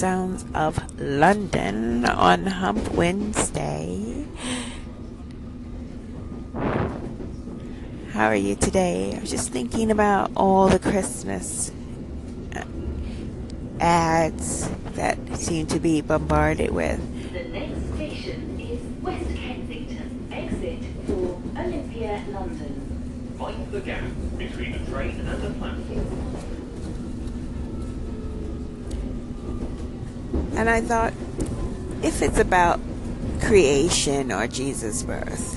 sounds of London on Hump Wednesday. How are you today? I was just thinking about all the Christmas uh, ads that seem to be bombarded with. The next station is West Kensington. Exit for Olympia, London. Find the gap between the train and the platform. And I thought, if it's about creation or Jesus' birth,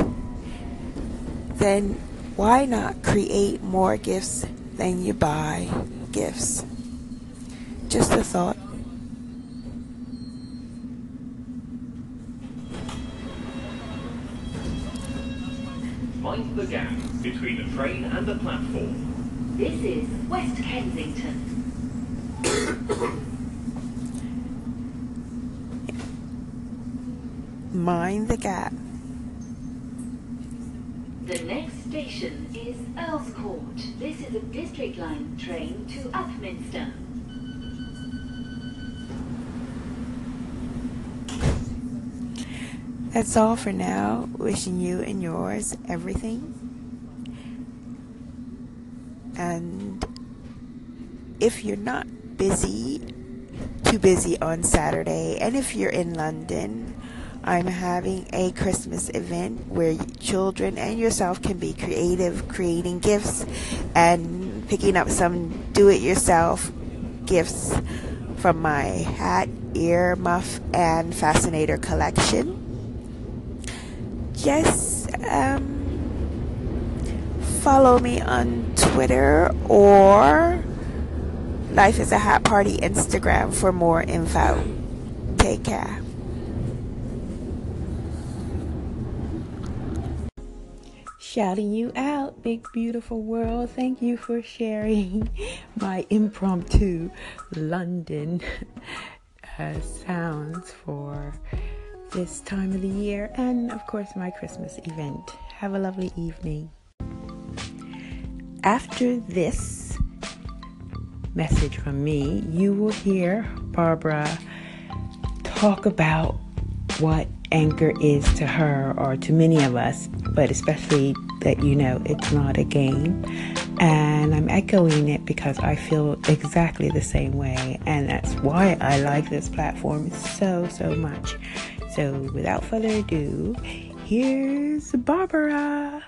then why not create more gifts than you buy gifts? Just a thought. Mind the gap between the train and the platform. This is West Kensington. Mind the gap. The next station is Earl's Court. This is a District Line train to Upminster. That's all for now. Wishing you and yours everything. And if you're not busy, too busy on Saturday, and if you're in London, I'm having a Christmas event where children and yourself can be creative, creating gifts and picking up some do it yourself gifts from my hat, ear muff, and fascinator collection. Just um, follow me on Twitter or Life is a Hat Party Instagram for more info. Take care. Shouting you out, big beautiful world. Thank you for sharing my impromptu London uh, sounds for this time of the year and, of course, my Christmas event. Have a lovely evening. After this message from me, you will hear Barbara talk about what Anchor is to her or to many of us, but especially that you know it's not a game. And I'm echoing it because I feel exactly the same way, and that's why I like this platform so, so much. So, without further ado, here's Barbara.